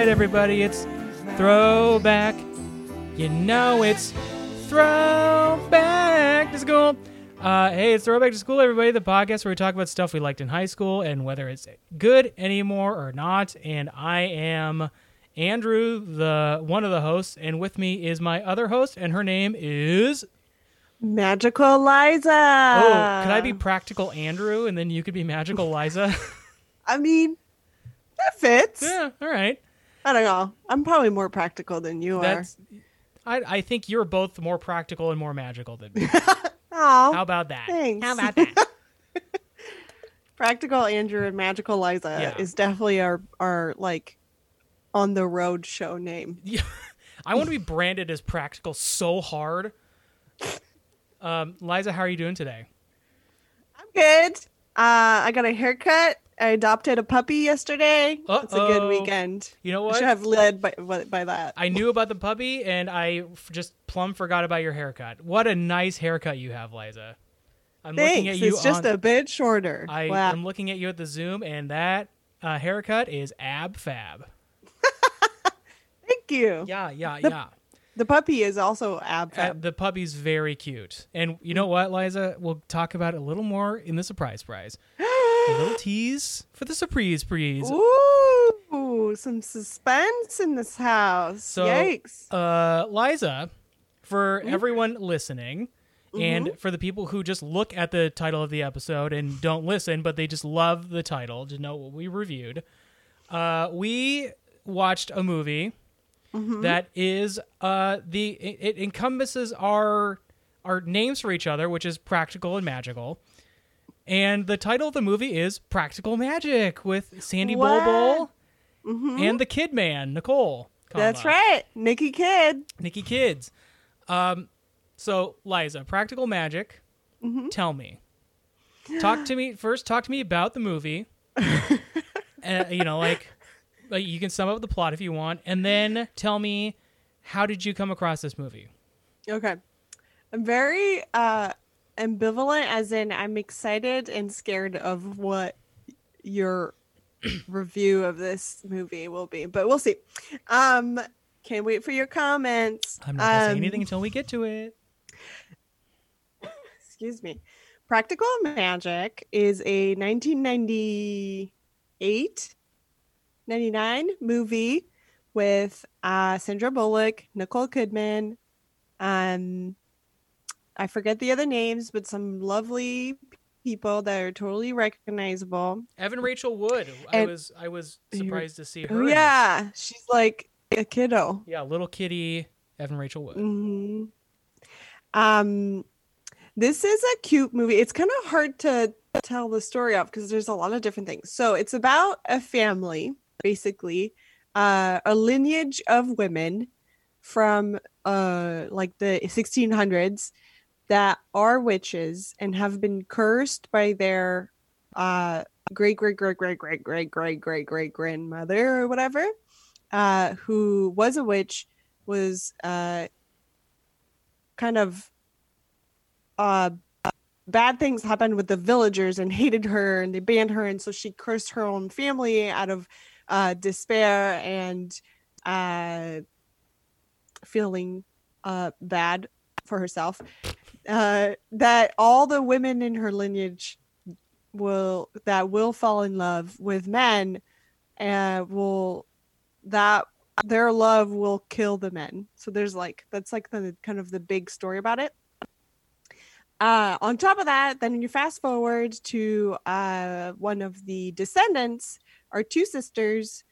right, everybody. It's throwback. You know it's throwback to school. Uh, hey, it's throwback to school, everybody. The podcast where we talk about stuff we liked in high school and whether it's good anymore or not. And I am Andrew, the one of the hosts, and with me is my other host, and her name is. Magical Liza. Oh, could I be practical Andrew, and then you could be magical Liza? I mean, that fits. yeah, all right. I don't know. I'm probably more practical than you That's. I, I think you're both more practical and more magical than me. are. Oh, How about that? Thanks. How about that? practical Andrew and magical Liza Yeah. is definitely our our like on the road show name. Yeah. I want to be branded as practical so hard. Um, Liza, how are you doing today? I'm good. Uh, I got a haircut. I adopted a puppy yesterday. It's a good weekend. You know I what? should have led by by that. I knew about the puppy, and I just plumb forgot about your haircut. What a nice haircut you have, Liza. I'm looking Thanks. at you It's just on. a bit shorter. I wow. am looking at you at the Zoom, and that uh, haircut is ab fab. Thank you. Yeah, yeah, The- yeah. The puppy is also ab Uh, fab. the puppy's very cute, and you know what, Liza? We'll talk about it a little more in the surprise prize. a little tease for the surprise prize. Ooh, some suspense in this house. So, Yikes. uh, Liza, for everyone listening, and for the people who just look at the title of the episode and don't listen, but they just love the title to know what we reviewed, uh, we watched a movie that is uh, the it, it encompasses our our names for each other, which is practical and magical. And the title of the movie is Practical Magic with Sandy What? Bulbul Mhm. and the Kid Man, Nicole. That's right. Nikki Kid. Nikki Kids. Um, so Liza, practical magic. Mm-hmm. Tell me. Talk to me first. Talk to me about the movie. uh, you know, like, like you can sum up the plot if you want, and then tell me how did you come across this movie? Okay. I'm very uh ambivalent as in I'm excited and scared of what your review of this movie will be, but we'll see. Um can't wait for your comments. I'm not gonna say Um, anything until we get to it. excuse me. Practical Magic is a 1998 99 movie with uh, Sandra Bullock, Nicole Kidman, um, I forget the other names, but some lovely people that are totally recognizable. Evan Rachel Wood. I was I was surprised to see her. Oh, in yeah, she's like a kiddo. yeah, little kitty Evan Rachel Wood. hmm Um, this is a cute movie. It's kind of hard to tell the story of because there's a lot of different things. So it's about a family, basically, uh, a lineage of women from uh like the 1600s that are witches and have been cursed by their uh great great great great great great great great great grandmother or whatever uh who was a witch was uh kind of uh bad things happened with the villagers and hated her and they banned her. And so she cursed her own family out of uh despair and uh feeling uh bad for herself uh that all the women in her lineage will that will fall in love with men and will that their love will kill the men. So there's like that's like the kind of the big story about it. Uh on top of that then you fast forward to uh one of the descendants are two sisters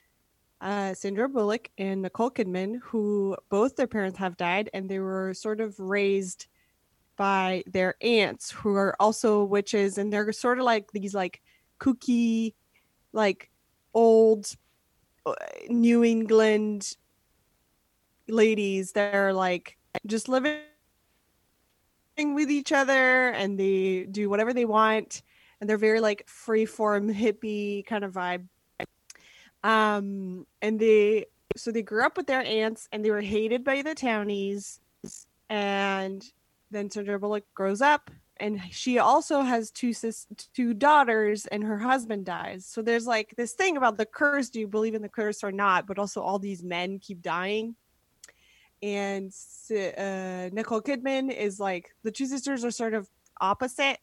uh, Sandra Bullock and Nicole Kidman, who both their parents have died, and they were sort of raised by their aunts, who are also witches, and they're sort of like these like kooky, like old uh, New England ladies that are like just living with each other, and they do whatever they want, and they're very like free form hippie kind of vibe. Um and they so they grew up with their aunts and they were hated by the townies and then Sandra Bullock grows up and she also has two sis- two daughters and her husband dies. So there's like this thing about the curse do you believe in the curse or not? But also all these men keep dying. And uh, nicole kidman is like the two sisters are sort of opposite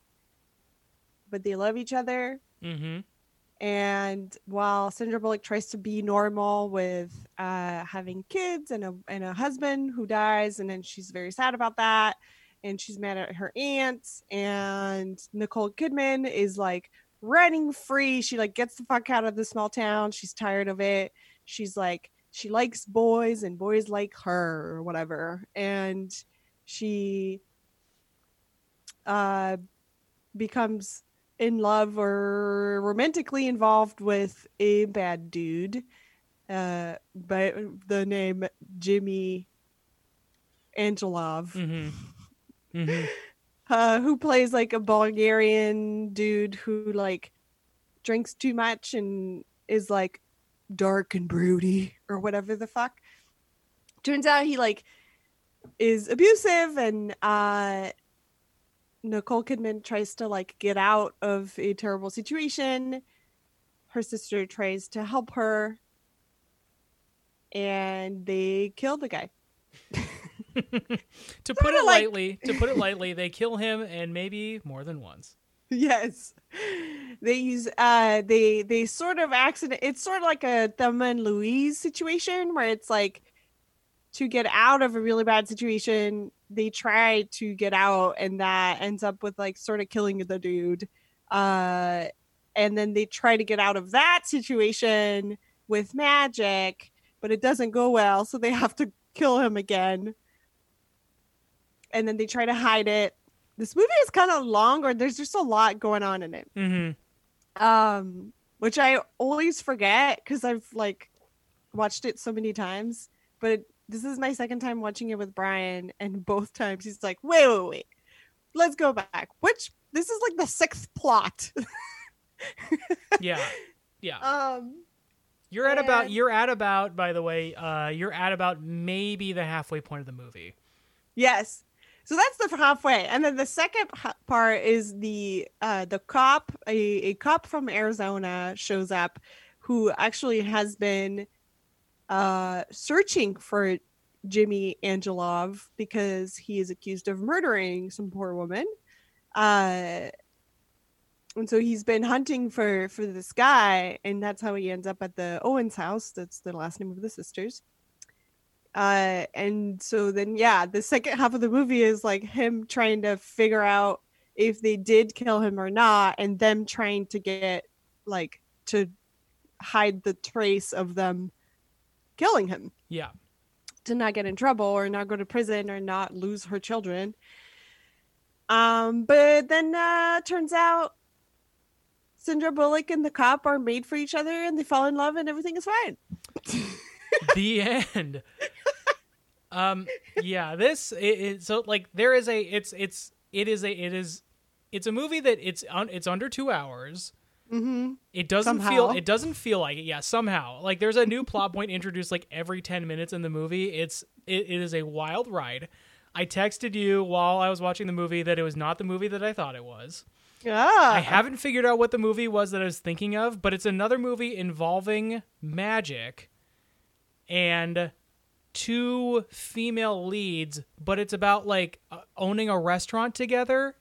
but they love each other. Mm-hmm. and while Sandra Bullock tries to be normal with uh, having kids and a and a husband who dies, and then she's very sad about that, and she's mad at her aunt, and Nicole Kidman is like running free. She like gets the fuck out of the small town. She's tired of it. She's like she likes boys and boys like her or whatever, and she uh becomes in love or romantically involved with a bad dude uh by the name Jimmy Angelov Mm-hmm. Mm-hmm. uh who plays like a Bulgarian dude who like drinks too much and is like dark and broody or whatever the fuck turns out he like is abusive and uh Nicole Kidman tries to like get out of a terrible situation. Her sister tries to help her and they kill the guy. to put it like- lightly, to put it lightly, they kill him and maybe more than once. yes. They use uh they they sort of accident it's sort of like a Thelma and Louise situation where it's like to get out of a really bad situation, they try to get out and that ends up with like sort of killing the dude. Uh and then they try to get out of that situation with magic, but it doesn't go well, so they have to kill him again. And then they try to hide it. This movie is kind of long or there's just a lot going on in it Mm-hmm. um which i always forget because i've like watched it so many times but it, this is my second time watching it with brian and both times he's like wait wait wait let's go back which this is like the sixth plot Yeah. Yeah. um You're at about you're at about by the way, uh you're at about maybe the halfway point of the movie. yes so that's the halfway. And then the second part is the uh the cop a, a cop from arizona shows up who actually has been uh searching for jimmy angelov because he is accused of murdering some poor woman. Uh and so he's been hunting for for this guy and that's how he ends up at the owens house. That's the last name of the sisters uh and so then yeah the second half of the movie is like him trying to figure out if they did kill him or not and them trying to get like to hide the trace of them killing him Yeah. to not get in trouble or not go to prison or not lose her children um but then uh turns out Sandra Bullock and the cop are made for each other and they fall in love and everything is fine. the end. Um yeah, this it, it, so like there is a it's it's it is a it is it's a movie that it's un, it's under 2 hours. Mm-hmm. It doesn't Somehow. feel it doesn't feel like it. Yeah, somehow. Like there's a new plot point introduced like every 10 minutes in the movie. It's it, it is a wild ride. I texted you while I was watching the movie that it was not the movie that I thought it was. Ah, I haven't figured out what the movie was that I was thinking of, but it's another movie involving magic and two female leads, but it's about like uh, owning a restaurant together.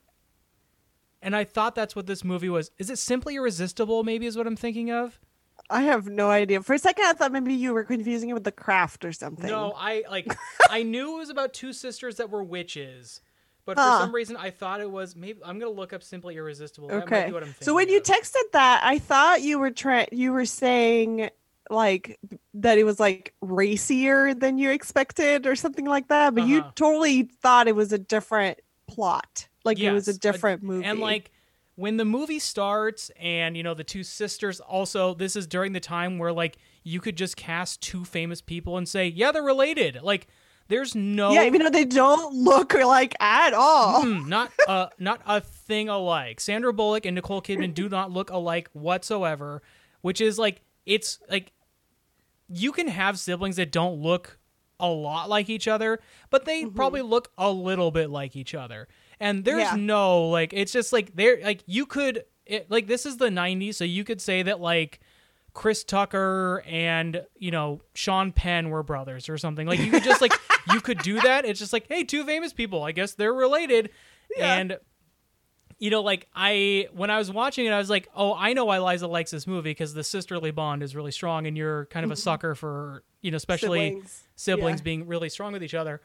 And I thought that's what this movie was. Is it simply irresistible? Maybe is what I'm thinking of. I have no idea. For a second, I thought maybe you were confusing it with the craft or something. No, I like I knew it was about two sisters that were witches, but for Huh. some reason I thought it was maybe I'm gonna look up simply irresistible. Okay. be what I'm thinking. So when you texted that, I thought you were trying. You were saying like that it was like racier than you expected or something like that, but you Uh-huh. totally thought it was a different plot. Like it was a Yes, a- different movie. And like when the movie starts and you know the two sisters also this is during the time where like you could just cast two famous people and say, "Yeah, they're related." Like there's no yeah, even though they don't look like at all. Mm, not uh not a thing alike. Sandra Bullock and Nicole Kidman do not look alike whatsoever, which is like it's like you can have siblings that don't look a lot like each other, but they mm-hmm. probably look a little bit like each other. and there's Yeah. no like it's just like there like you could it, like this is the 90s so you could say that like Chris Tucker and you know Sean Penn were brothers or something like you could just like you could do that it's just like hey two famous people I guess they're related Yeah. and you know like I when I was watching it I was like oh I know why Liza likes this movie because the sisterly bond is really strong and you're kind of a sucker for you know especially Siblings. siblings Yeah. being really strong with each other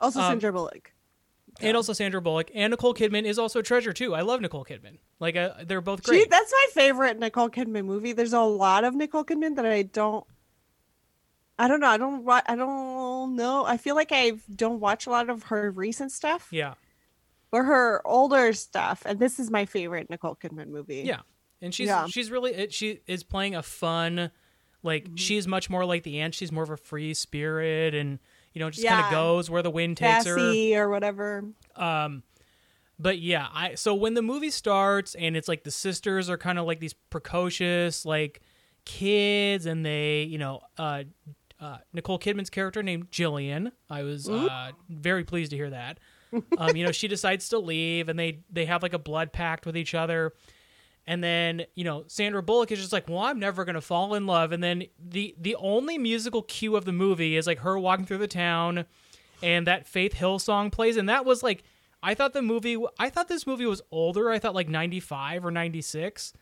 Also, Um, Sandra Bullock. and also Sandra Bullock and Nicole Kidman is also a treasure too. I love Nicole Kidman. Like uh, they're both She, great. that's my favorite Nicole Kidman movie. There's a lot of Nicole Kidman that I don't. I don't know. I don't. I don't know. I feel like I don't watch a lot of her recent stuff yeah, or her older stuff, and this is my favorite Nicole Kidman movie. yeah, and she's Yeah. she's really it, she is playing a fun, like Mm-hmm. she's much more like the aunt. She's more of a free spirit, and you know just kind of goes where the wind takes her. Or whatever. Um, but yeah, I so when the movie starts and it's like the sisters are kind of like these precocious like kids, and they you know uh. Uh, Nicole Kidman's character named Jillian. I was uh, very pleased to hear that. Um, you know, she decides to leave, and they they have like a blood pact with each other. And then you know, Sandra Bullock is just like, "Well, I'm never gonna fall in love." And then the the only musical cue of the movie is like her walking through the town, and that Faith Hill song plays, and that was like, I thought the movie, I thought this movie was older. I thought like '95 or '96,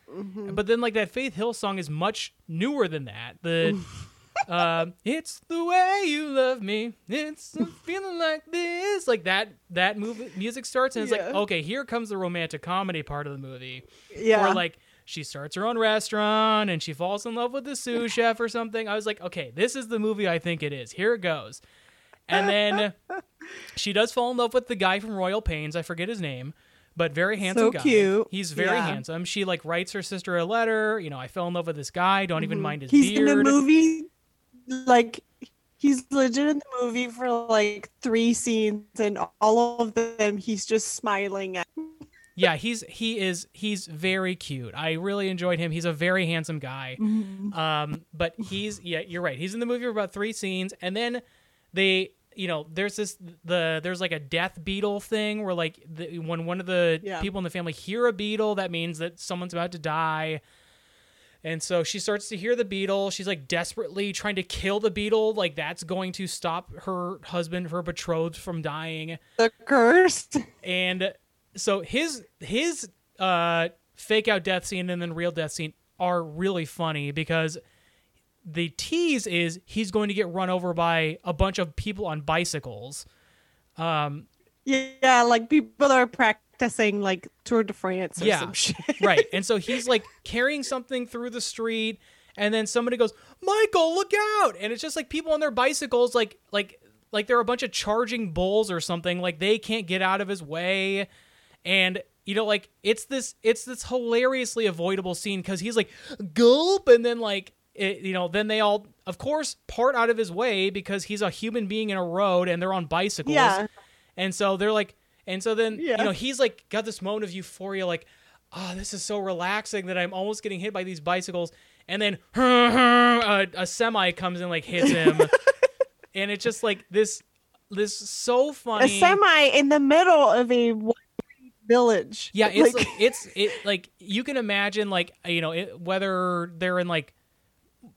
but then like that Faith Hill song is much newer than that. The um, it's the way you love me. It's feeling like this. Like that that movie music starts and it's like, okay, here comes the romantic comedy part of the movie. Yeah. Where like she starts her own restaurant and she falls in love with the sous chef or something. I was like, okay, this is the movie I think it is. Here it goes. And then she does fall in love with the guy from Royal Pains. I forget his name, but very handsome So guy. cute. He's very Yeah. handsome. She like writes her sister a letter. You know, I fell in love with this guy. Don't even mind his Mm-hmm. He's beard. in the movie, like he's legit in the movie for like three scenes, and all of them he's just smiling at. Yeah, he's he is he's very cute. I really enjoyed him. He's a very handsome guy. Um, but he's yeah, you're right. He's in the movie for about three scenes, and then they, you know, there's this the there's like a death beetle thing where like the, when one of the Yeah. people in the family hear a beetle, that means that someone's about to die. And so she starts to hear the beetle. She's like desperately trying to kill the beetle. Like that's going to stop her husband, her betrothed, from dying The curse. and so his his uh fake out death scene and then real death scene are really funny because the tease is he's going to get run over by a bunch of people on bicycles um Yeah, like people are practicing like Tour de France or Yeah. some shit. right and so he's like carrying something through the street and then somebody goes michael look out and it's just like people on their bicycles like like like they're a bunch of charging bulls or something like they can't get out of his way and you know like it's this it's this hilariously avoidable scene because he's like gulp and then like it, you know then they all of course part out of his way because he's a human being in a road and they're on bicycles Yeah. and so they're like, and so then Yeah. you know he's like got this moment of euphoria, like, oh, this is so relaxing that I'm almost getting hit by these bicycles, and then a, a semi comes and like hits him, and it's just like this, this so funny. A semi in the middle of a village. yeah, it's Like- like, it's it like you can imagine like you know it, whether they're in like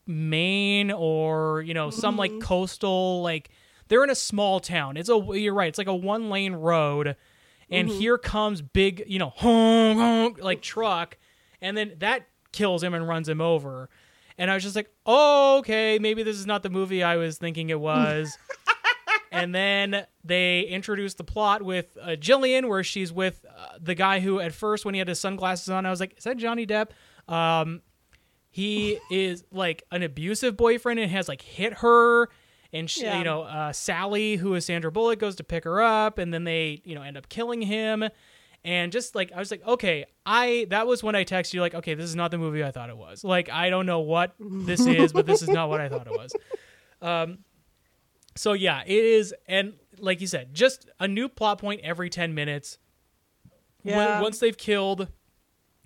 Maine or you know some like mm-hmm. coastal like they're in a small town. It's a you're right. It's like a one lane road, and here comes big you know honk, honk, like truck, and then that kills him and runs him over. And I was just like, oh, okay, maybe this is not the movie I was thinking it was. and then they introduced the plot with uh, Jillian, where she's with uh, the guy who, at first, when he had his sunglasses on, I was like, "Is that Johnny Depp?" Um, he is like an abusive boyfriend and has like hit her. And she, Yeah. you know, uh, Sally, who is Sandra Bullock, goes to pick her up, and then they, you know, end up killing him. And just like I was like, okay, I that was when I texted you like, okay, this is not the movie I thought it was. Like I don't know what this is, but this is not what I thought it was. Um, so yeah, it is, and like you said, just a new plot point every ten minutes. When- Yeah. once they've killed,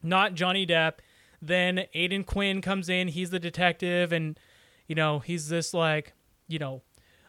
not Johnny Depp, then Aidan Quinn comes in. He's the detective, and you know he's this like, you know,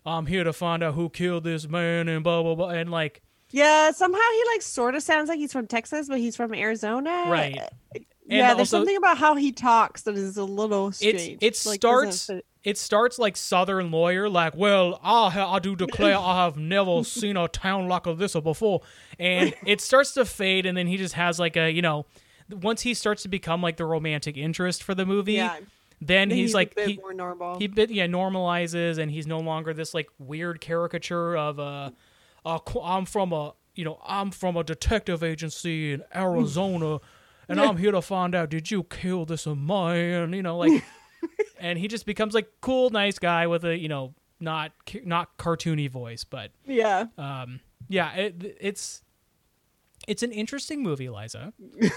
I'm here to find out who killed this man, and blah blah blah, and like, Yeah, somehow he like sort of sounds like he's from Texas, but he's from Arizona. Right. yeah, And there's also- something about how he talks that is a little strange. it Like, starts- it starts like Southern lawyer, like, well, I, ha- I do declare I have never seen a town like this before. And it starts to fade, and then he just has like a, you know, once he starts to become like the romantic interest for the movie, Yeah. Then he's, a like, bit he, more normal. he bit, yeah, normalizes, and he's no longer this like weird caricature of a, a I'm from a, you know, I'm from a detective agency in Arizona. And I'm here to find out, did you kill this man? You know, like and he just becomes like cool, nice guy with a you know not not cartoony voice, but yeah. um, yeah, it, it's it's an interesting movie, Liza.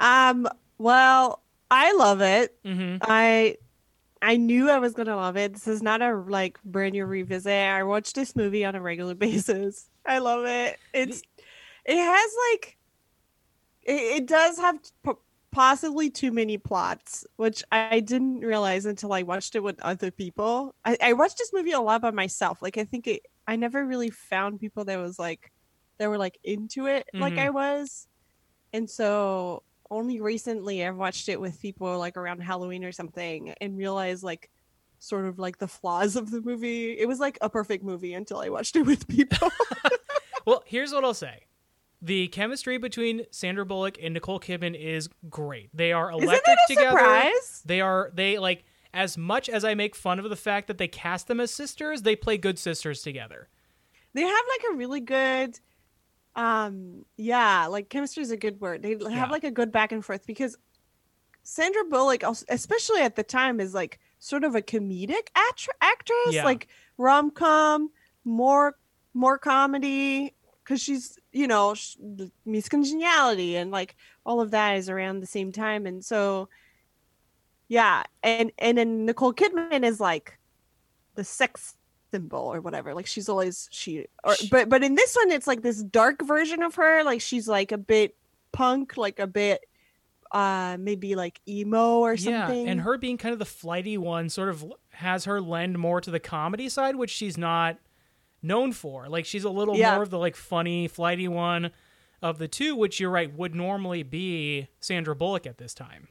Um. Well, I love it. hmm I I knew I was gonna love it. This is not a like brand new revisit. I watch this movie on a regular basis. I love it. It's it has like it, it does have p- possibly too many plots, which I didn't realize until I watched it with other people. I, I watched this movie a lot by myself. Like I think it, I never really found people that was like that were like into it like Mhm. I was, and so only recently I've watched it with people like around Halloween or something and realized like sort of like the flaws of the movie. It was like a perfect movie until I watched it with people. Well, here's what I'll say. The chemistry between Sandra Bullock and Nicole Kidman is great. They are electric together. surprise? They are they like as much as I make fun of the fact that they cast them as sisters, they play good sisters together. They have like a really good um yeah, like chemistry is a good word. They Yeah. have like a good back and forth because Sandra Bullock especially at the time is like sort of a comedic act- actress, Yeah. like rom-com, more more comedy cuz she's, you know, sh- Miss Congeniality and like all of that is around the same time and so yeah, and and then Nicole Kidman is like the sex symbol or whatever. Like she's always she or but but in this one it's like this dark version of her. Like she's like a bit punk, like a bit uh maybe like emo or something. Yeah, and her being kind of the flighty one sort of has her lend more to the comedy side, which she's not known for. Like she's a little Yeah. more of the like funny, flighty one of the two, which you're right would normally be Sandra Bullock at this time.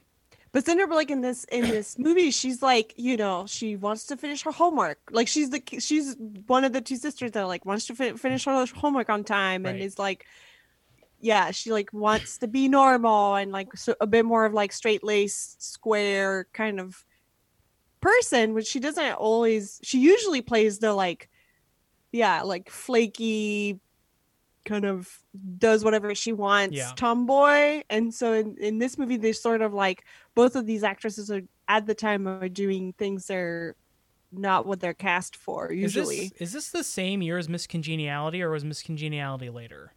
But Sandra like in this in this movie, she's like, you know, she wants to finish her homework. Like she's the she's one of the two sisters that like wants to fi- finish her homework on time and Right. is like, yeah, she like wants to be normal and like so, a bit more of like straight laced, square kind of person, which she doesn't always. She usually plays the like, yeah, like flaky kind of does whatever she wants Yeah. tomboy and so in, in this movie they sort of like both of these actresses are at the time are doing things they're not what they're cast for Is usually this, is this the same year as Miss Congeniality, or was Miss Congeniality later?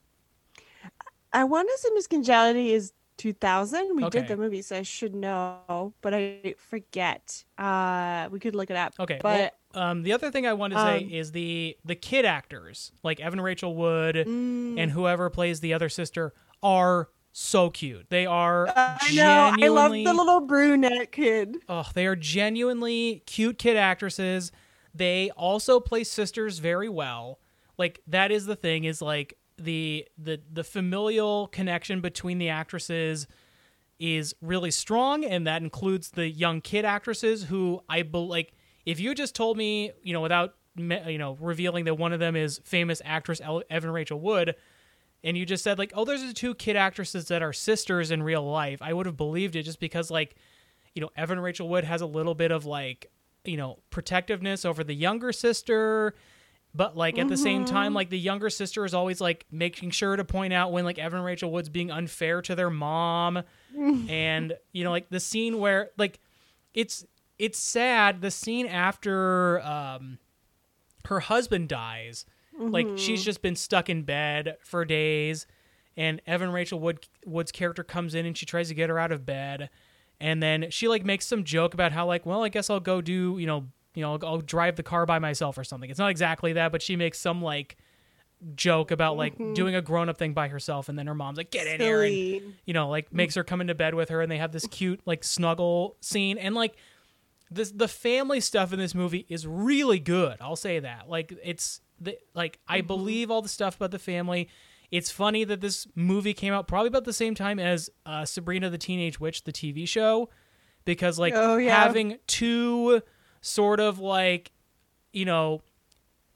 i want to say miss congeniality is 2000 we Okay. did the movie so i should know but i forget uh we could look it up Okay, but um, the other thing I want to say um, is the the kid actors like Evan Rachel Wood mm, and whoever plays the other sister are so cute. They are i know i love the little brunette kid Oh, they are genuinely cute kid actresses. They also play sisters very well. Like that is the thing is like the the the familial connection between the actresses is really strong and that includes the young kid actresses who I bel like if you just told me, you know, without you know, revealing that one of them is famous actress Evan Rachel Wood, and you just said like, "Oh, there's the two kid actresses that are sisters in real life," I would have believed it just because like, you know, Evan Rachel Wood has a little bit of like, you know, protectiveness over the younger sister, but like at the same time, mm-hmm. like the younger sister is always like making sure to point out when like Evan Rachel Wood's being unfair to their mom, and you know, like the scene where like it's it's sad the scene after um her husband dies like she's just been stuck in bed for days and evan rachel wood wood's character comes in and she tries to get her out of bed and then she like makes some joke about how like well i guess i'll go do you know you know i'll, I'll drive the car by myself or something. It's not exactly that but she makes some like joke about like doing a grown-up thing by herself and then her mom's like get in here and you know, like makes her come into bed with her, and they have this cute like snuggle scene, and like this the family stuff in this movie is really good. I'll say that. Like it's the, like I Mm-hmm. believe all the stuff about the family. It's funny that this movie came out probably about the same time as uh, Sabrina the Teenage Witch, the TV show, because like Oh, yeah. having two sort of like you know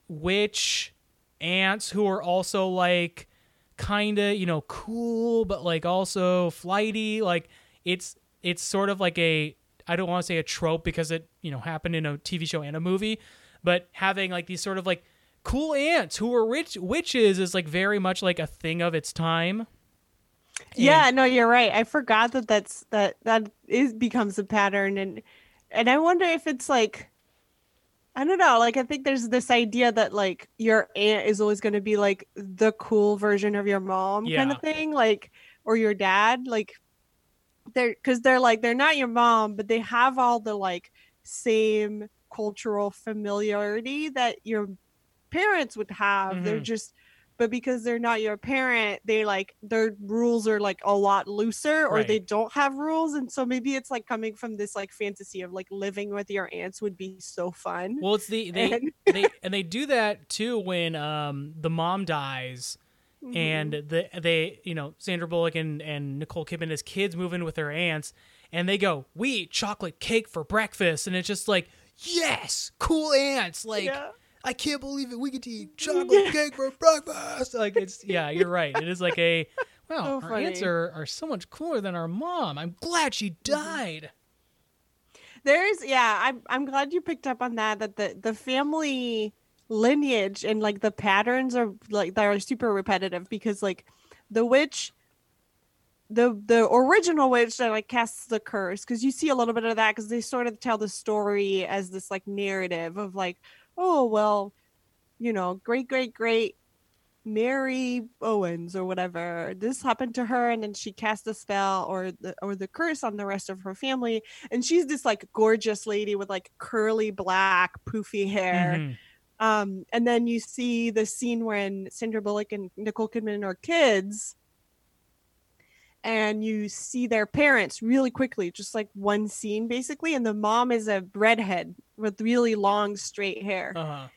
witch aunts who are also like kind of you know cool but like also flighty like it's it's sort of like a i don't want to say a trope because it you know happened in a tv show and a movie but having like these sort of like cool aunts who are rich witches is like very much like a thing of its time Yeah, no, you're right. I forgot that that's that that is becomes a pattern, and and I wonder if it's like, I don't know. Like I think there's this idea that like your aunt is always going to be like the cool version of your mom kind of thing, like or your dad, like they're because they're like they're not your mom, but they have all the like same cultural familiarity that your parents would have. They're Mhm. just but because they're not your parent, they like their rules are like a lot looser or Right. they don't have rules. And so maybe it's like coming from this like fantasy of like living with your aunts would be so fun. well it's the they And- they and they do that too when um the mom dies Mm-hmm. and the they you know Sandra Bullock and and Nicole Kidman as kids move in with their aunts and they go we eat chocolate cake for breakfast. And it's just like yes cool aunts. Like Yeah. I can't believe it. We get to eat chocolate cake for breakfast. Like it's yeah you're right. It is like a wow So our aunts are are so much cooler than our mom. I'm glad she Mm-hmm. died. There's yeah, I'm I'm glad you picked up on that that the the family lineage and like the patterns are like they are super repetitive because like the witch the the original witch that like casts the curse because you see a little bit of that because they sort of tell the story as this like narrative of like oh well you know great great great Mary Owens or whatever this happened to her and then she cast a spell or the or the curse on the rest of her family and she's this like gorgeous lady with like curly black poofy hair Mhm. Um and then you see the scene when Sandra Bullock and Nicole Kidman are kids. And you see their parents really quickly just like one scene basically. And the mom is a redhead with really long straight hair. Uh-huh.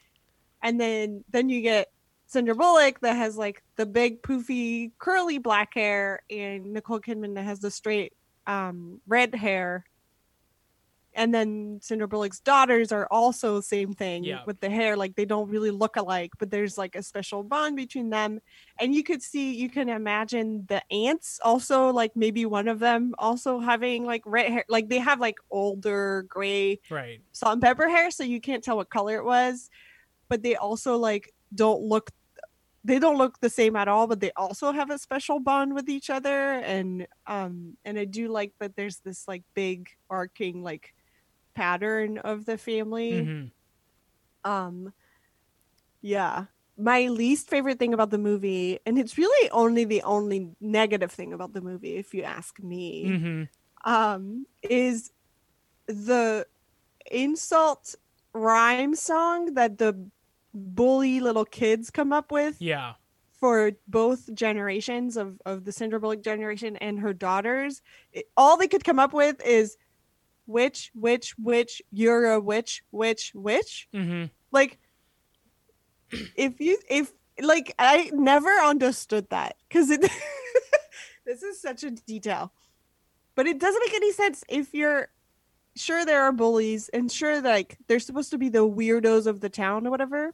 And then then you get Sandra Bullock that has like the big poofy curly black hair and Nicole Kidman that has the straight um red hair and then Sandra Bullock's daughters are also the same thing Yeah. with the hair like they don't really look alike but there's like a special bond between them. And you could see you can imagine the aunts also like maybe one of them also having like red hair like they have like older gray right. salt and pepper hair so you can't tell what color it was. But they also like don't look they don't look the same at all but they also have a special bond with each other. And um and i do like that there's this like big arcing like pattern of the family Mhm. um yeah my least favorite thing about the movie and it's really only the only negative thing about the movie if you ask me Mhm. um is the insult rhyme song that the bully little kids come up with yeah for both generations of of the Bullock generation and her daughters it, all they could come up with is witch witch witch you're a witch witch witch hmm like if you if like i never understood that because it this is such a detail. But it doesn't make any sense if you're sure there are bullies and sure like they're supposed to be the weirdos of the town or whatever.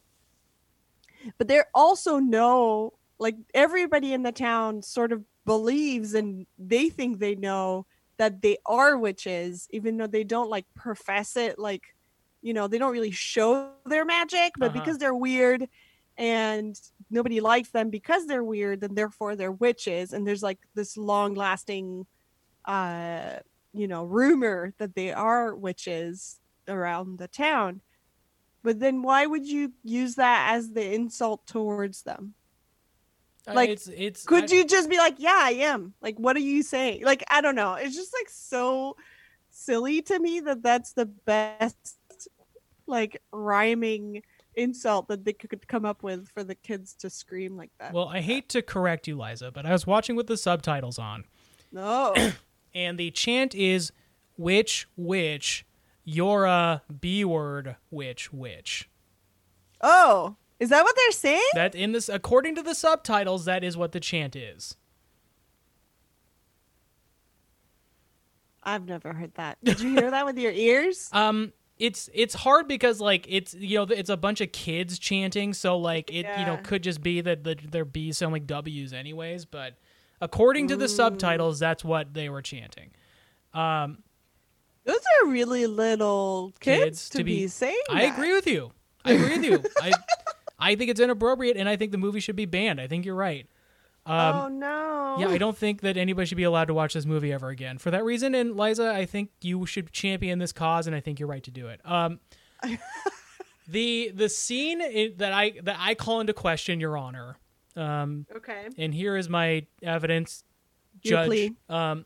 But there also know like everybody in the town sort of believes and they think they know that they are witches even though they don't like profess it like you know they don't really show their magic but Uh-huh. because they're weird and nobody likes them because they're weird and therefore they're witches and there's like this long lasting uh you know rumor that they are witches around the town but then why would you use that as the insult towards them Like, it's it's could I- you just be like yeah i am. Like what are you saying? Like i don't know. It's just like so silly to me that that's the best like rhyming insult that they could come up with for the kids to scream like that. Well, I hate to correct you, Liza, but I was watching with the subtitles on, no. And the chant is "Witch, witch, you're a B word, witch, witch." oh Is that what they're saying? That in this, according to the subtitles, that is what the chant is. I've never heard that. Did you hear that with your ears? Um, it's it's hard because like it's you know it's a bunch of kids chanting, so like it you know could just be that the, their B's sound like W's anyways. But according to the subtitles, that's what they were chanting. Um, Those are really little kids, Kids to, to be, be- saying. I that. agree with you. I agree with you. I I think it's inappropriate, and I think the movie should be banned. I think you're right. Um, oh no. Yeah, I don't think that anybody should be allowed to watch this movie ever again for that reason. And Liza, I think you should champion this cause, and I think you're right to do it. Um, the the scene that I that I call into question, Your Honor, um, Okay. and here is my evidence, Judge, um,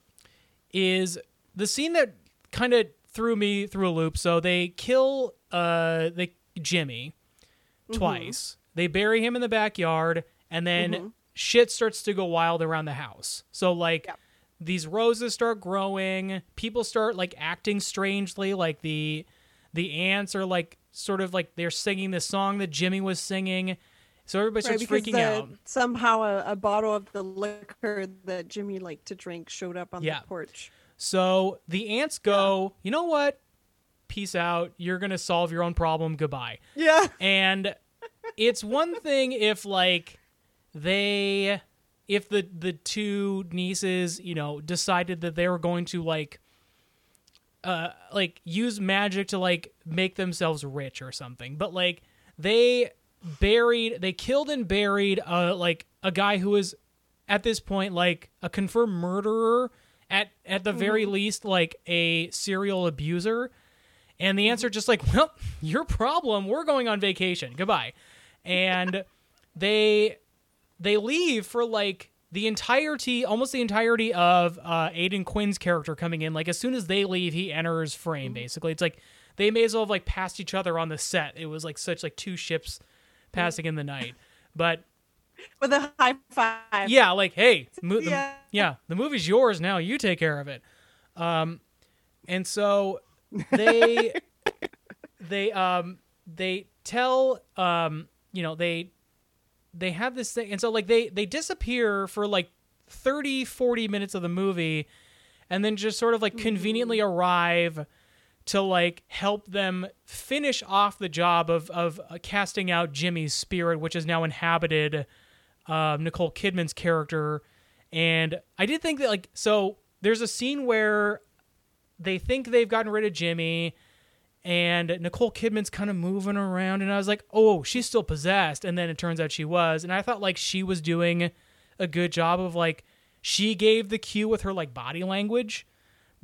is the scene that kind of threw me through a loop. So they kill uh they Jimmy Mm-hmm. twice. They bury him in the backyard, and then Mhm. shit starts to go wild around the house. So like Yep. these roses start growing, people start like acting strangely, like the the aunts are like sort of like they're singing the song that Jimmy was singing. So everybody starts because freaking the, out. somehow a, a bottle of the liquor that Jimmy liked to drink showed up on Yeah. the porch. So the aunts go, you know what? Peace out. You're going to solve your own problem. Goodbye. Yeah. And it's one thing if like they if the the two nieces, you know, decided that they were going to like uh like use magic to like make themselves rich or something. But like they buried they killed and buried uh like a guy who was at this point like a confirmed murderer at at the very least like a serial abuser. And the answer just like well your problem. We're going on vacation. Goodbye and they they leave for like the entirety almost the entirety of uh aidan quinn's character coming in like as soon as they leave he enters frame basically it's like they may as well have like passed each other on the set it was like such like two ships passing in the night but With a high five. yeah, like hey, mo- the, Yeah. yeah, the movie's yours now. You take care of it. Um, and so they they um they tell um you know they they have this thing and so like they they disappear for like 30 40 minutes of the movie and then just sort of like conveniently arrive to like help them finish off the job of of uh, casting out Jimmy's spirit which is now inhabited um, Nicole Kidman's character. And I did think that, like, so there's a scene where they think they've gotten rid of Jimmy, and Nicole Kidman's kind of moving around, and I was like, oh, she's still possessed. And then it turns out she was. And I thought, like, she was doing a good job of, like, she gave the cue with her, like, body language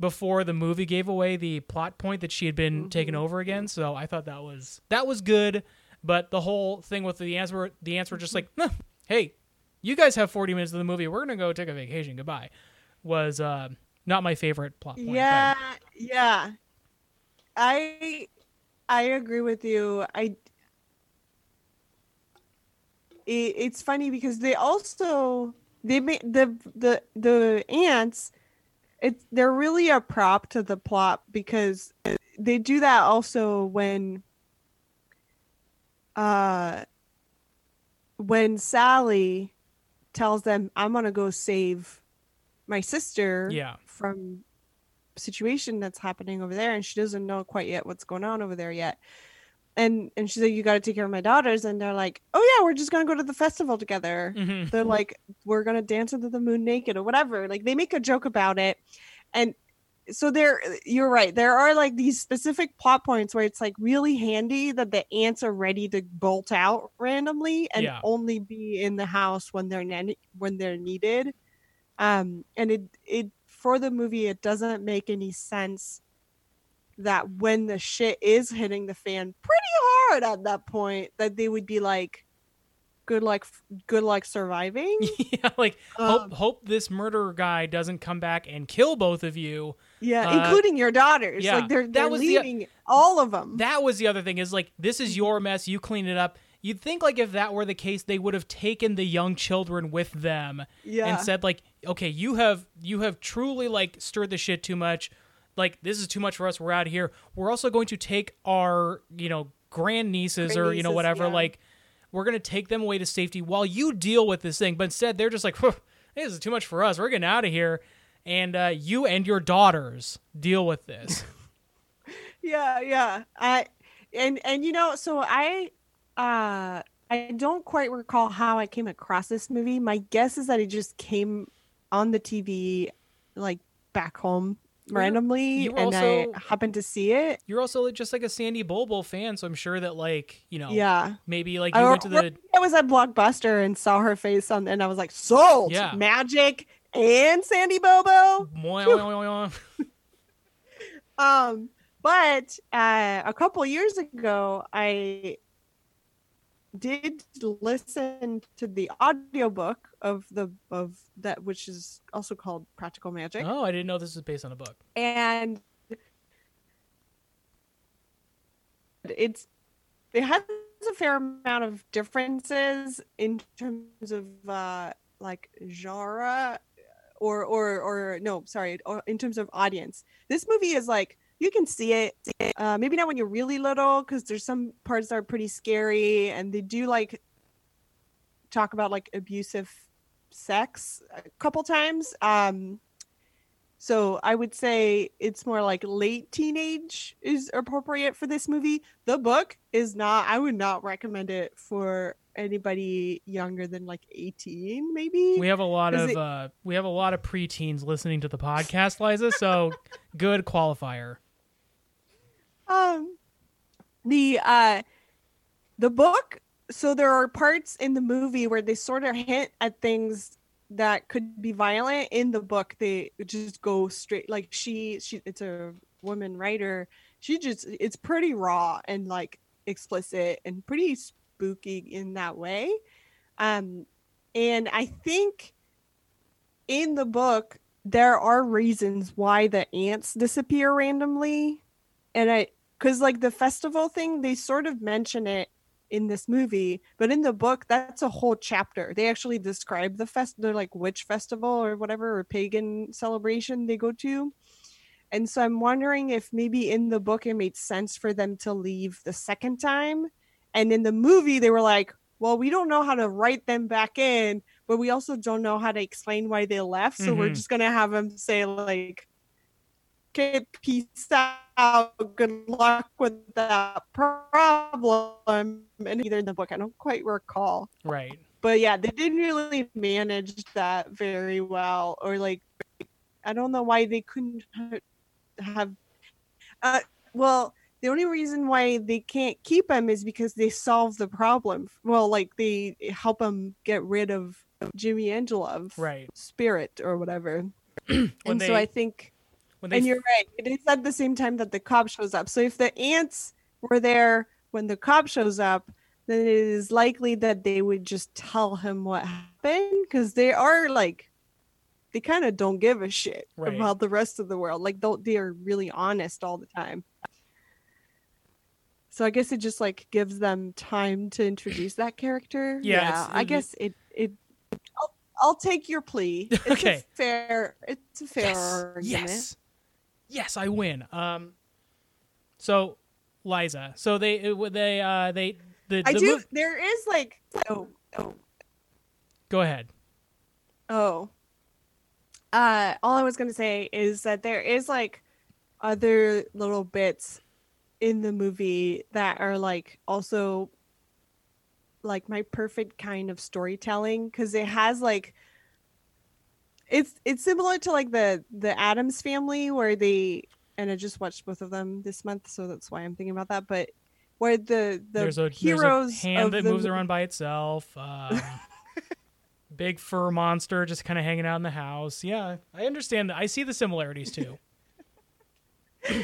before the movie gave away the plot point that she had been taken over again. So I thought that was that was good. But the whole thing with the aunts were the aunts were just like, "Huh, hey, you guys have 40 minutes of the movie. We're gonna go take a vacation. Goodbye. Was uh, not my favorite plot point. Yeah, yeah. I I agree with you. I it, it's funny because they also they made the the the aunts it's they're really a prop to the plot because they do that also when uh when Sally tells them I'm going to go save my sister Yeah. from situation that's happening over there and she doesn't know quite yet what's going on over there yet. And and she's like you got to take care of my daughters and they're like oh yeah we're just gonna go to the festival together. Mhm. they're like we're gonna dance into the moon naked or whatever. Like they make a joke about it. And so there you're right there are like these specific plot points where it's like really handy that the aunts are ready to bolt out randomly and Yeah. only be in the house when they're ne- when they're needed. Um and it it for the movie it doesn't make any sense that when the shit is hitting the fan pretty hard at that point that they would be like good luck good luck surviving yeah, like Um, hope hope this murderer guy doesn't come back and kill both of you. yeah uh, including your daughters yeah, like they're, they're was the- leaving all of them That was the other thing is like this is your mess. You clean it up. You'd think like if that were the case, they would have taken the young children with them yeah and said like, okay, you have you have truly like stirred the shit too much. Like this is too much for us. We're out of here. We're also going to take our you know grand nieces or you know whatever yeah. like we're gonna take them away to safety while you deal with this thing. But instead, they're just like, "Phew, this is too much for us. We're getting out of here, and uh, you and your daughters deal with this. yeah yeah i and and you know so i uh i don't quite recall how i came across this movie my guess is that it just came on the tv like back home randomly you were and also- i happened to see it. You're also just like a Sandy Bobo fan, so I'm sure that like you know, yeah. maybe like I you went to the I was at Blockbuster and saw her face on, and I was like, "Sold, Yeah. magic and Sandy Bobo." Um, but uh, a couple years ago, I did listen to the audiobook of the of that, which is also called Practical Magic, oh, I didn't know this was based on a book. and it's it has a fair amount of differences in terms of uh like genre or or or no sorry or in terms of audience this movie is like you can see it uh maybe not when you're really little because there's some parts that are pretty scary and they do like talk about like abusive sex a couple times um so I would say it's more like late teenage is appropriate for this movie. The book is not. I would not recommend it for anybody younger than like 18 maybe. We have a lot of it- uh, we have a lot of preteens listening to the podcast, Liza. So good qualifier. Um the uh the book so there are parts in the movie where they sort of hint at things that could be violent. In the book they just go straight like she she it's a woman writer. She just it's pretty raw and like explicit and pretty spooky in that way. Um and i think in the book there are reasons why the aunts disappear randomly. And i because like the festival thing they sort of mention it in this movie but in the book that's a whole chapter. They actually describe the fest they're like witch festival or whatever or pagan celebration they go to. And so i'm wondering if maybe in the book it made sense for them to leave the second time. And in the movie they were like well we don't know how to write them back in but we also don't know how to explain why they left so we're Mhm. just gonna have them say like okay peace out good luck with that problem and either in the book i don't quite recall Right. but yeah they didn't really manage that very well or like i don't know why they couldn't have uh well the only reason why they can't keep him is because they solve the problem well like they help him get rid of jimmy angelov Right. spirit or whatever and they so i think when they and you're right. It is at the same time that the cop shows up. So if the aunts were there when the cop shows up, then it is likely that they would just tell him what happened because they are like, they kind of don't give a shit Right. about the rest of the world. Like they they are really honest all the time. So I guess it just like gives them time to introduce that character. Yeah, it's- I guess it it. I'll, I'll take your plea. It's Okay. a fair. It's a fair yes, argument. yes, yes, I win. Um, so Liza, so they it- they uh they the, I the do. there is like oh oh go ahead. oh. Uh, all I was gonna say is that there is like other little bits in the movie that are like also like my perfect kind of storytelling because it has like it's it's similar to like the the Addams family where they and I just watched both of them this month so that's why I'm thinking about that but where the the there's a heroes there's a hand that the moves around by itself. Um, big fur monster just kind of hanging out in the house. Yeah, I understand. that. I see the similarities too.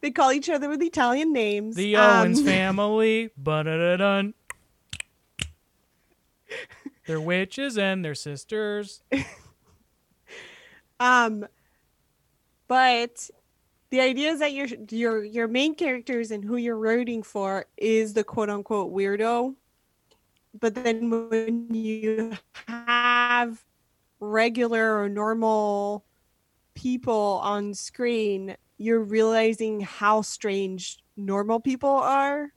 they call each other with Italian names. The Um, Owens family. Ba-da-da-dun. They're witches and they're sisters. Um, but the idea is that your your your main characters and who you're rooting for is the quote unquote weirdo. But then when you have regular or normal people on screen, you're realizing how strange normal people are.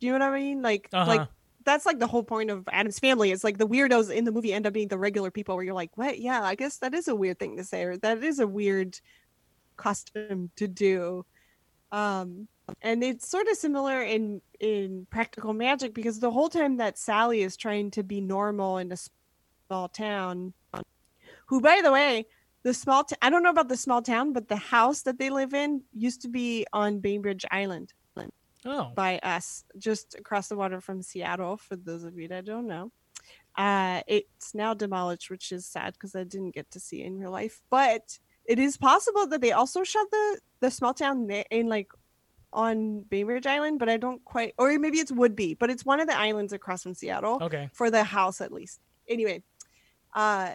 Do you know what I mean? Like Uh-huh. like that's like the whole point of Addams family. It's like the weirdos in the movie end up being the regular people where you're like, what? Yeah, I guess that is a weird thing to say, or that is a weird custom to do. Um, and it's sort of similar in in practical magic because the whole time that Sally is trying to be normal in a small town, who by the way, the small t- I don't know about the small town, but the house that they live in used to be on Bainbridge Island Oh, by us just across the water from Seattle. For those of you that don't know, uh, it's now demolished, which is sad because I didn't get to see it in real life. But it is possible that they also shot the the small town in like on Bainbridge Island, but I don't quite, or maybe it's would be, but it's one of the islands across from Seattle okay. for the house at least. Anyway, uh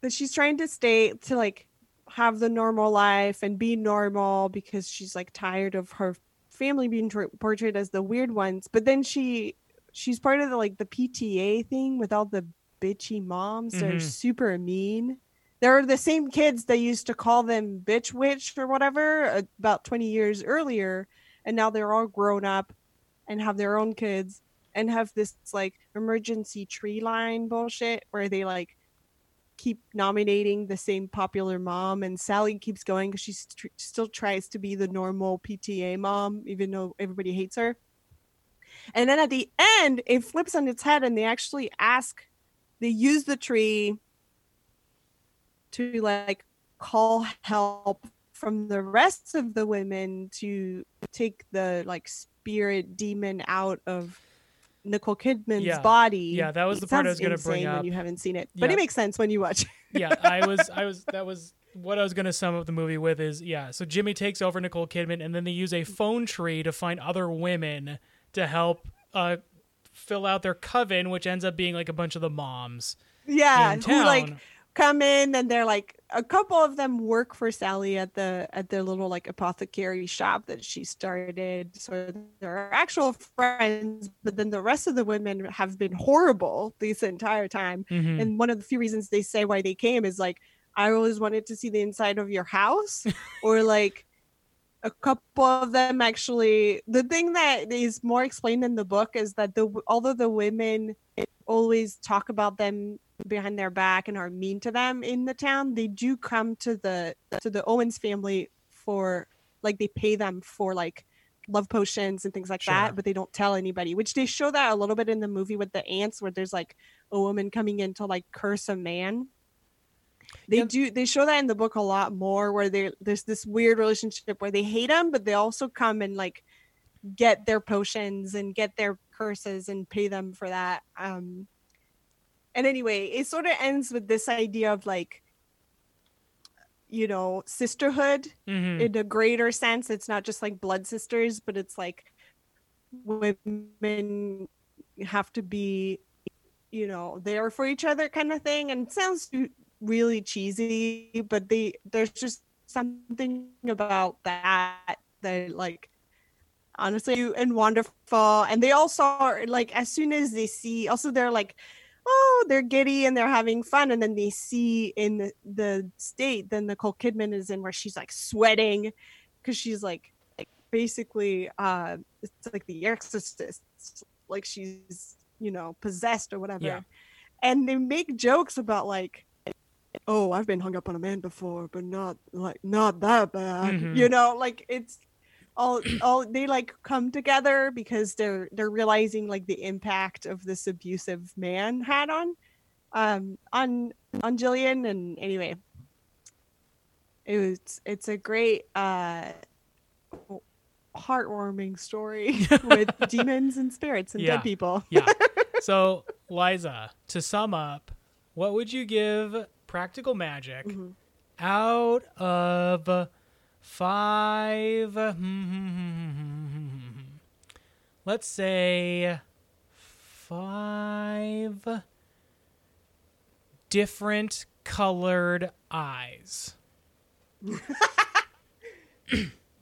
but she's trying to stay to like have the normal life and be normal because she's like tired of her family being tr- portrayed as the weird ones. But then she she's part of the like the PTA thing with all the bitchy moms. They're Mhm. super mean. They're the same kids they used to call them bitch witch or whatever uh, about 20 years earlier and now they're all grown up and have their own kids and have this like emergency tree line bullshit where they like keep nominating the same popular mom and Sally keeps going because she tr- still tries to be the normal PTA mom even though everybody hates her. And then at the end it flips on its head and they actually ask they use the tree to like call help from the rest of the women to take the like spirit demon out of Nicole Kidman's Yeah. body. Yeah, that was the part I was gonna bring insane up. when you haven't seen it, but Yeah. it makes sense when you watch. yeah, I was, I was, that was what I was going to sum up the movie with is, yeah. So Jimmy takes over Nicole Kidman, and then they use a phone tree to find other women to help uh, fill out their coven, which ends up being like a bunch of the moms yeah, who like come in and they're like a couple of them work for Sally at the at their little like apothecary shop that she started. So they're actual friends, but then the rest of the women have been horrible this entire time. Mhm. And one of the few reasons they say why they came is like, I always wanted to see the inside of your house, or like a couple of them actually. The thing that is more explained in the book is that the although the women always talk about them behind their back and are mean to them in the town, they do come to the to the Owens family for like they pay them for like love potions and things like Sure. that, but they don't tell anybody. Which they show that a little bit in the movie with the aunts, where there's like a woman coming in to like curse a man. They Yeah. do they show that in the book a lot more where they there's this weird relationship where they hate him, but they also come and like get their potions and get their curses and pay them for that. Um and anyway, it sort of ends with this idea of like you know, sisterhood Mhm. in a greater sense. It's not just like blood sisters, but it's like women have to be, you know, there for each other kind of thing. And it sounds really cheesy, but they there's just something about that that like honestly and wonderful. And they also are like as soon as they see also they're like oh, they're giddy and they're having fun. And then they see in the, the state that Nicole Kidman is in where she's like sweating because she's like, like basically, uh, it's like the exorcist, like she's, you know, possessed or whatever. Yeah. And they make jokes about like, oh, I've been hung up on a man before, but not like, not that bad. Mhm. You know, like it's, all all they like come together because they're they're realizing like the impact of this abusive man had on um on on Gillian and anyway it was it's a great uh heartwarming story with demons and spirits and Yeah. dead people yeah. So, Liza, to sum up, what would you give Practical Magic Mhm. out of five? Let's say five different colored eyes.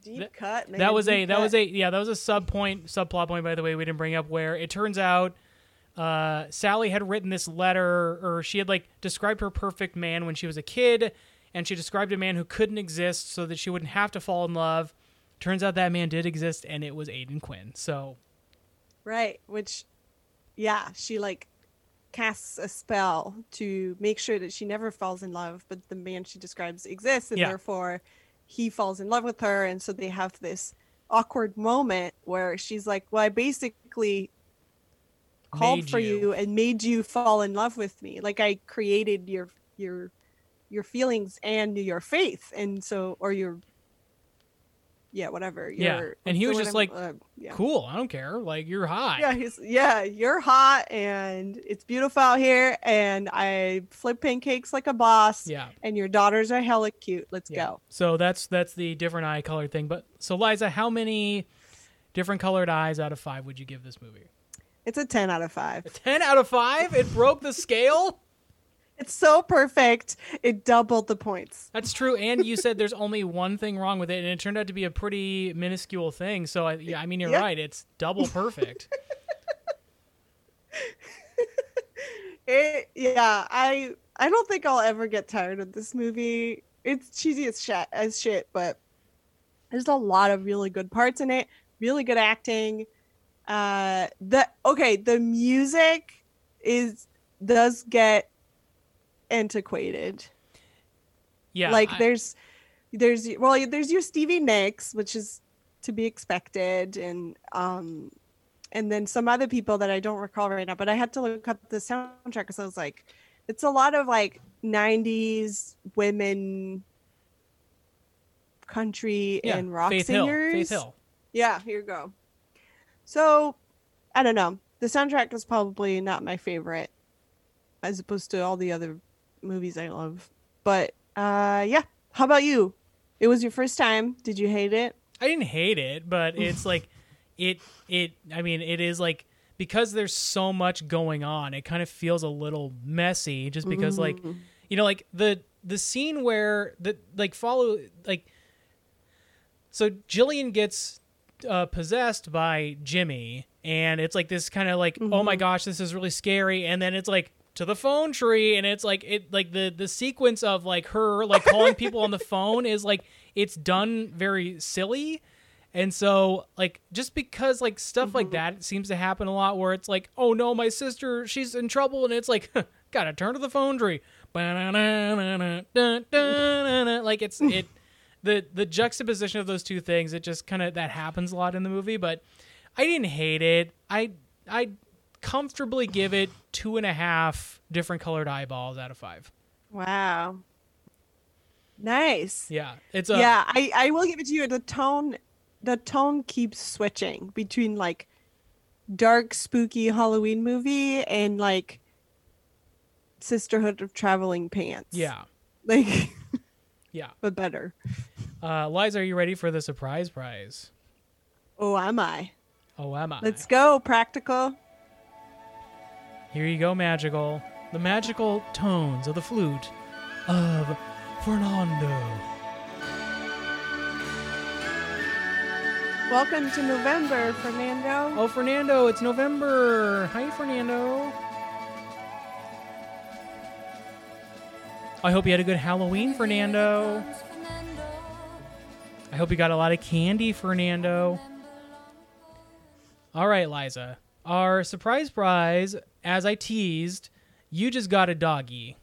deep cut that was a that cut. was a yeah that was a sub point subplot point by the way we didn't bring up where it turns out uh, Sally had written this letter or she had like described her perfect man when she was a kid and she described a man who couldn't exist so that she wouldn't have to fall in love turns out that man did exist and it was Aidan Quinn so Right. Which, yeah, she like casts a spell to make sure that she never falls in love, but the man she describes exists, and Yeah. therefore he falls in love with her. And so they have this awkward moment where she's like, Well, I basically called Made for you." you. and made you fall in love with me. Like I created your your your feelings and your faith. And so or your yeah, whatever. Yeah. And he was just like, uh, yeah. Cool. I don't care. Like you're hot. Yeah, he's yeah, you're hot and it's beautiful out here and I flip pancakes like a boss Yeah. and your daughters are hella cute. Let's Yeah. go. So that's that's the different eye color thing. But so Liza, how many different colored eyes out of five would you give this movie? It's a 10 out of 5. Ten out of five? It broke the scale? It's so perfect. It doubled the points. That's true. And you said there's only one thing wrong with it, and it turned out to be a pretty minuscule thing. So I, yeah, I mean, you're Yep. right. It's double perfect. It yeah, I I don't think I'll ever get tired of this movie. It's cheesy as shit, as shit, but there's a lot of really good parts in it. Really good acting. Uh, the okay, the music is does get antiquated. Yeah. like I- there's there's well there's your Stevie Nicks, which is to be expected, and um and then some other people that I don't recall right now. But I had to look up the soundtrack because I was like, it's a lot of like '90s women country yeah, and rock Faith singers. Hill. Faith Hill. Yeah, here you go. So, I don't know. The soundtrack is probably not my favorite, as opposed to all the other movies I love. But uh, yeah. How about you? It was your first time. Did you hate it? I didn't hate it, but it's like it it I mean, it is like because there's so much going on, it kind of feels a little messy just because like Mm-hmm. you know like the the scene where the like follow like so Gillian gets uh, possessed by Jimmy and it's like this kind of like oh my gosh this is really scary and then it's like to the phone tree and it's like it like the the sequence of like her like calling people on the phone is like it's done very silly. And so like just because like stuff like mm-hmm. that seems to happen a lot where it's like oh no my sister she's in trouble and it's like gotta turn to the phone tree. Like it's it the the juxtaposition of those two things it just kind of that happens a lot in the movie but i didn't hate it i i comfortably give it two and a half different colored eyeballs out of five Wow. Nice. yeah it's a yeah, I, I will give it to you. The tone the tone keeps switching between like dark, spooky Halloween movie and like Sisterhood of Traveling Pants. yeah Like yeah but better. uh liza are you ready for the surprise prize Oh, am I? oh am i Let's go, practical. Here you go, magical. The magical tones of the flute of Fernando. Welcome to November, Fernando. Oh, Fernando, it's November. Hi, Fernando. I hope you had a good Halloween, Fernando. I hope you got a lot of candy, Fernando. All right, Liza. Our surprise prize, as I teased, you just got a doggy.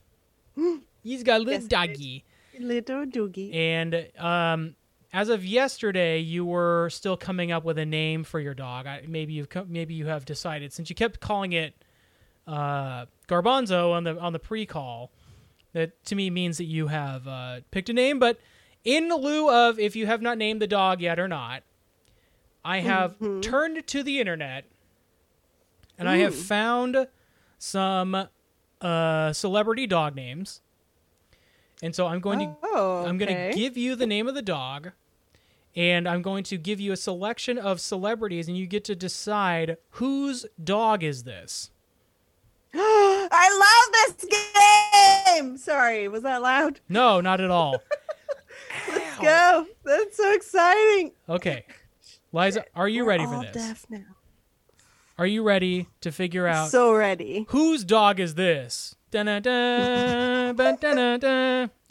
He's got a little Yes, doggy. Little Doogie. And um, as of yesterday, you were still coming up with a name for your dog. I, maybe you've co- maybe you have decided since you kept calling it uh, Garbanzo on the on the pre-call. That to me means that you have uh, picked a name. But in lieu of if you have not named the dog yet or not, I have turned to the internet and I have found some uh, celebrity dog names. And so I'm going to Oh, I'm going to give you the name of the dog, and I'm going to give you a selection of celebrities, and you get to decide whose dog is this. I love this game. Sorry, was that loud? No, not at all. Let's go. That's so exciting. Okay, Liza, are you We're ready for this? deaf now. Are you ready to figure out So ready. whose dog is this?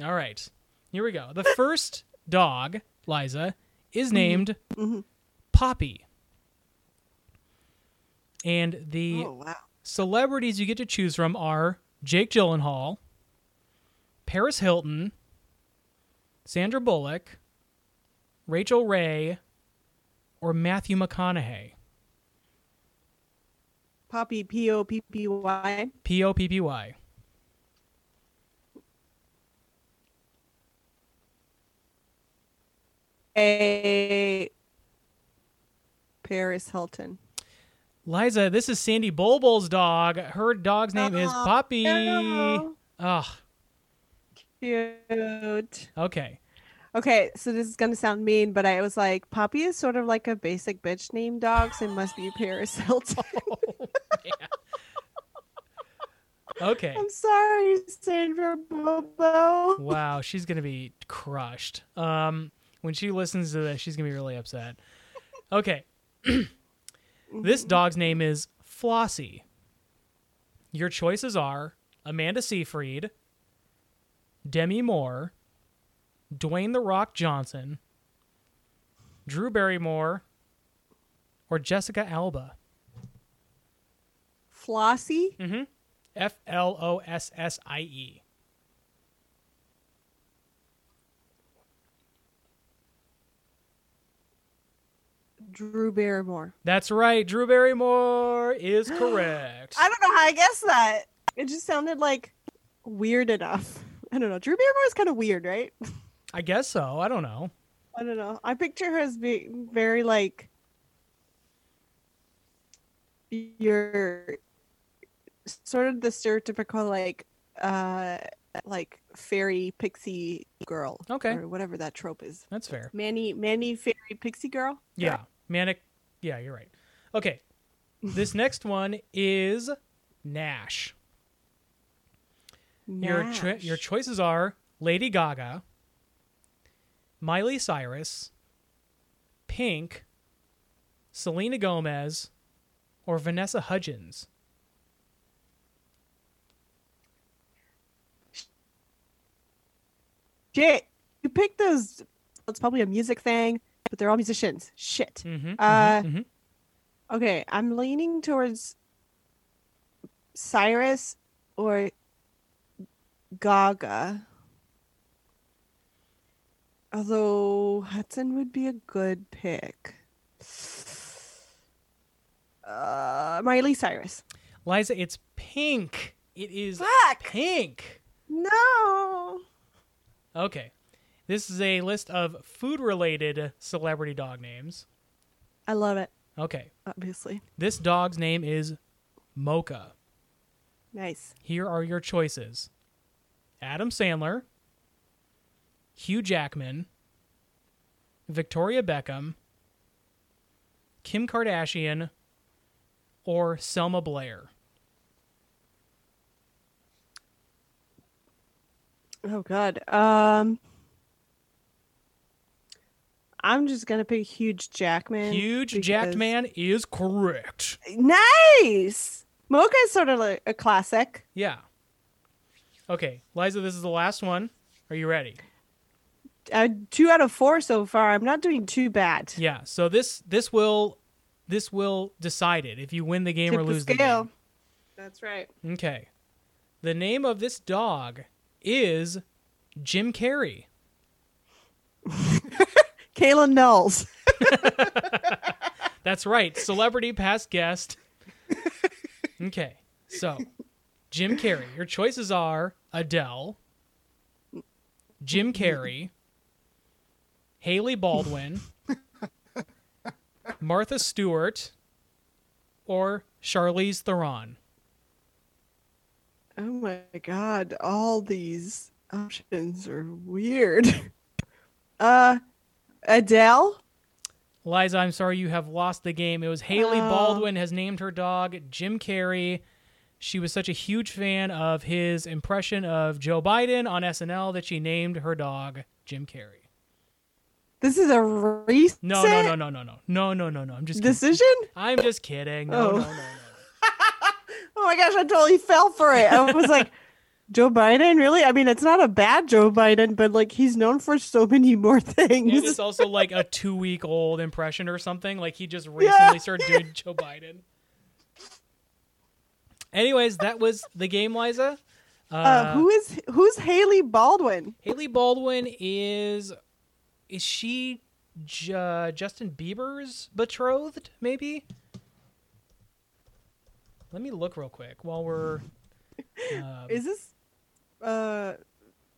All right, here we go. The first dog, Liza, is mm-hmm. named mm-hmm. Poppy. And the Oh wow. celebrities you get to choose from are Jake Gyllenhaal, Paris Hilton, Sandra Bullock, Rachael Ray, or Matthew McConaughey. Poppy P O P P Y. P O P P Y. A Paris Hilton. Liza, this is Sandy Bulbul's dog. Her dog's name is Oh, Poppy. Ugh. Cute. Okay. Okay, so this is gonna sound mean, but I was like, Poppy is sort of like a basic bitch name dog, so it must be Paris Hilton. Okay. I'm sorry, Sandra Bobo. Wow, she's gonna be crushed. Um, when she listens to this, she's gonna be really upset. Okay. this dog's name is Flossie. Your choices are Amanda Seyfried, Demi Moore, Dwayne the Rock Johnson, Drew Barrymore, or Jessica Alba. Flossie. Mm-hmm. F L O S S I E. Drew Barrymore. That's right. Drew Barrymore is correct. I don't know how I guessed that. It just sounded like weird enough. I don't know. Drew Barrymore is kind of weird, right? I guess so. I don't know. I don't know. I picture her as being very like your sort of the stereotypical like uh like fairy pixie girl. Okay. Or whatever that trope is. That's fair. Manny Manny fairy pixie girl? Yeah. Manic. Yeah, you're right. Okay. This next one is Nash. Nash. Your cho- your choices are Lady Gaga, Miley Cyrus, Pink, Selena Gomez, or Vanessa Hudgens. Shit. You picked those it's probably a music thing, but they're all musicians. Shit. Mm-hmm, Uh, hmm Okay, I'm leaning towards Cyrus or Gaga. Although Hudson would be a good pick. Uh, Miley Cyrus. Liza, it's Pink. It is Fuck! Pink. No. Okay. This is a list of food related celebrity dog names. I love it, Okay. obviously. This dog's name is Mocha. Nice. Here are your choices Adam Sandler, Hugh Jackman, Victoria Beckham, Kim Kardashian, or Selma Blair. Oh god. Um I'm just gonna pick Huge Jackman. Huge because- Jackman is correct. Nice. Mocha is sort of like a classic. Yeah. Okay, Liza, this is the last one. Are you ready? Uh, two out of four so far. I'm not doing too bad. Yeah. So this this will this will decide it if you win the game Tip or lose the scale. game. That's right. Okay. The name of this dog is Jim Carrey. Kayla Knowles. That's right. Celebrity past guest. Okay. So, Jim Carrey. Your choices are Adele, Jim Carrey, Hailey Baldwin, Martha Stewart, or Charlize Theron. Oh my god, all these options are weird. Uh Adele? Liza, I'm sorry you have lost the game. It was Hailey Oh. Baldwin has named her dog Jim Carrey. She was such a huge fan of his impression of Joe Biden on SNL that she named her dog Jim Carrey. This is a recent No, no, no, no, no, no, no, no, no, no. I'm just kidding. decision? I'm just kidding. No, Oh. no, no, no. Oh my gosh, I totally fell for it. I was like, Joe Biden, really? I mean, it's not a bad Joe Biden, but like he's known for so many more And things. it's also like a two week old impression or something. Like he just recently started doing Joe Biden. anyways, that was the game, Liza. Uh, Uh, who is who's Hailey Baldwin? Hailey Baldwin is is she Ju- Justin Bieber's betrothed? Maybe. Let me look real quick while we're. Um, Is this, uh,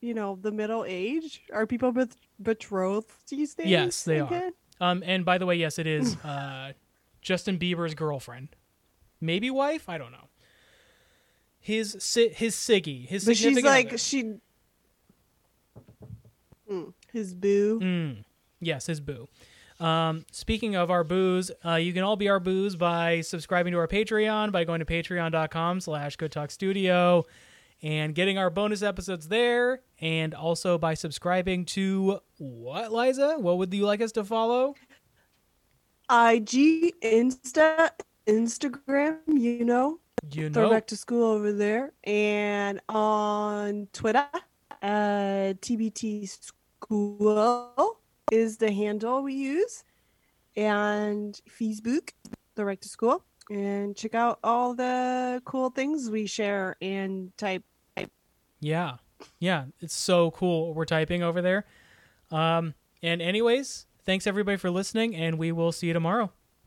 you know, the middle age? Are people bet- betrothed these days? Yes, they are. um, and by the way, yes, it is uh, Justin Bieber's girlfriend, maybe wife. I don't know. His si- his Siggy, his But she's like other. she. Mm, his boo. Mm, yes, his boo. Um, speaking of our booze, uh, you can all be our booze by subscribing to our Patreon by going to patreon.com slash good talk studio and getting our bonus episodes there and also by subscribing to what liza what would you like us to follow IG, Insta, Instagram. You know, you throw know back to school over there, and on Twitter, uh, TBT School is the handle we use, and Facebook, the right to school, and check out all the cool things we share and type. yeah. Yeah it's so cool we're typing over there. Um, and anyways thanks everybody for listening and we will see you tomorrow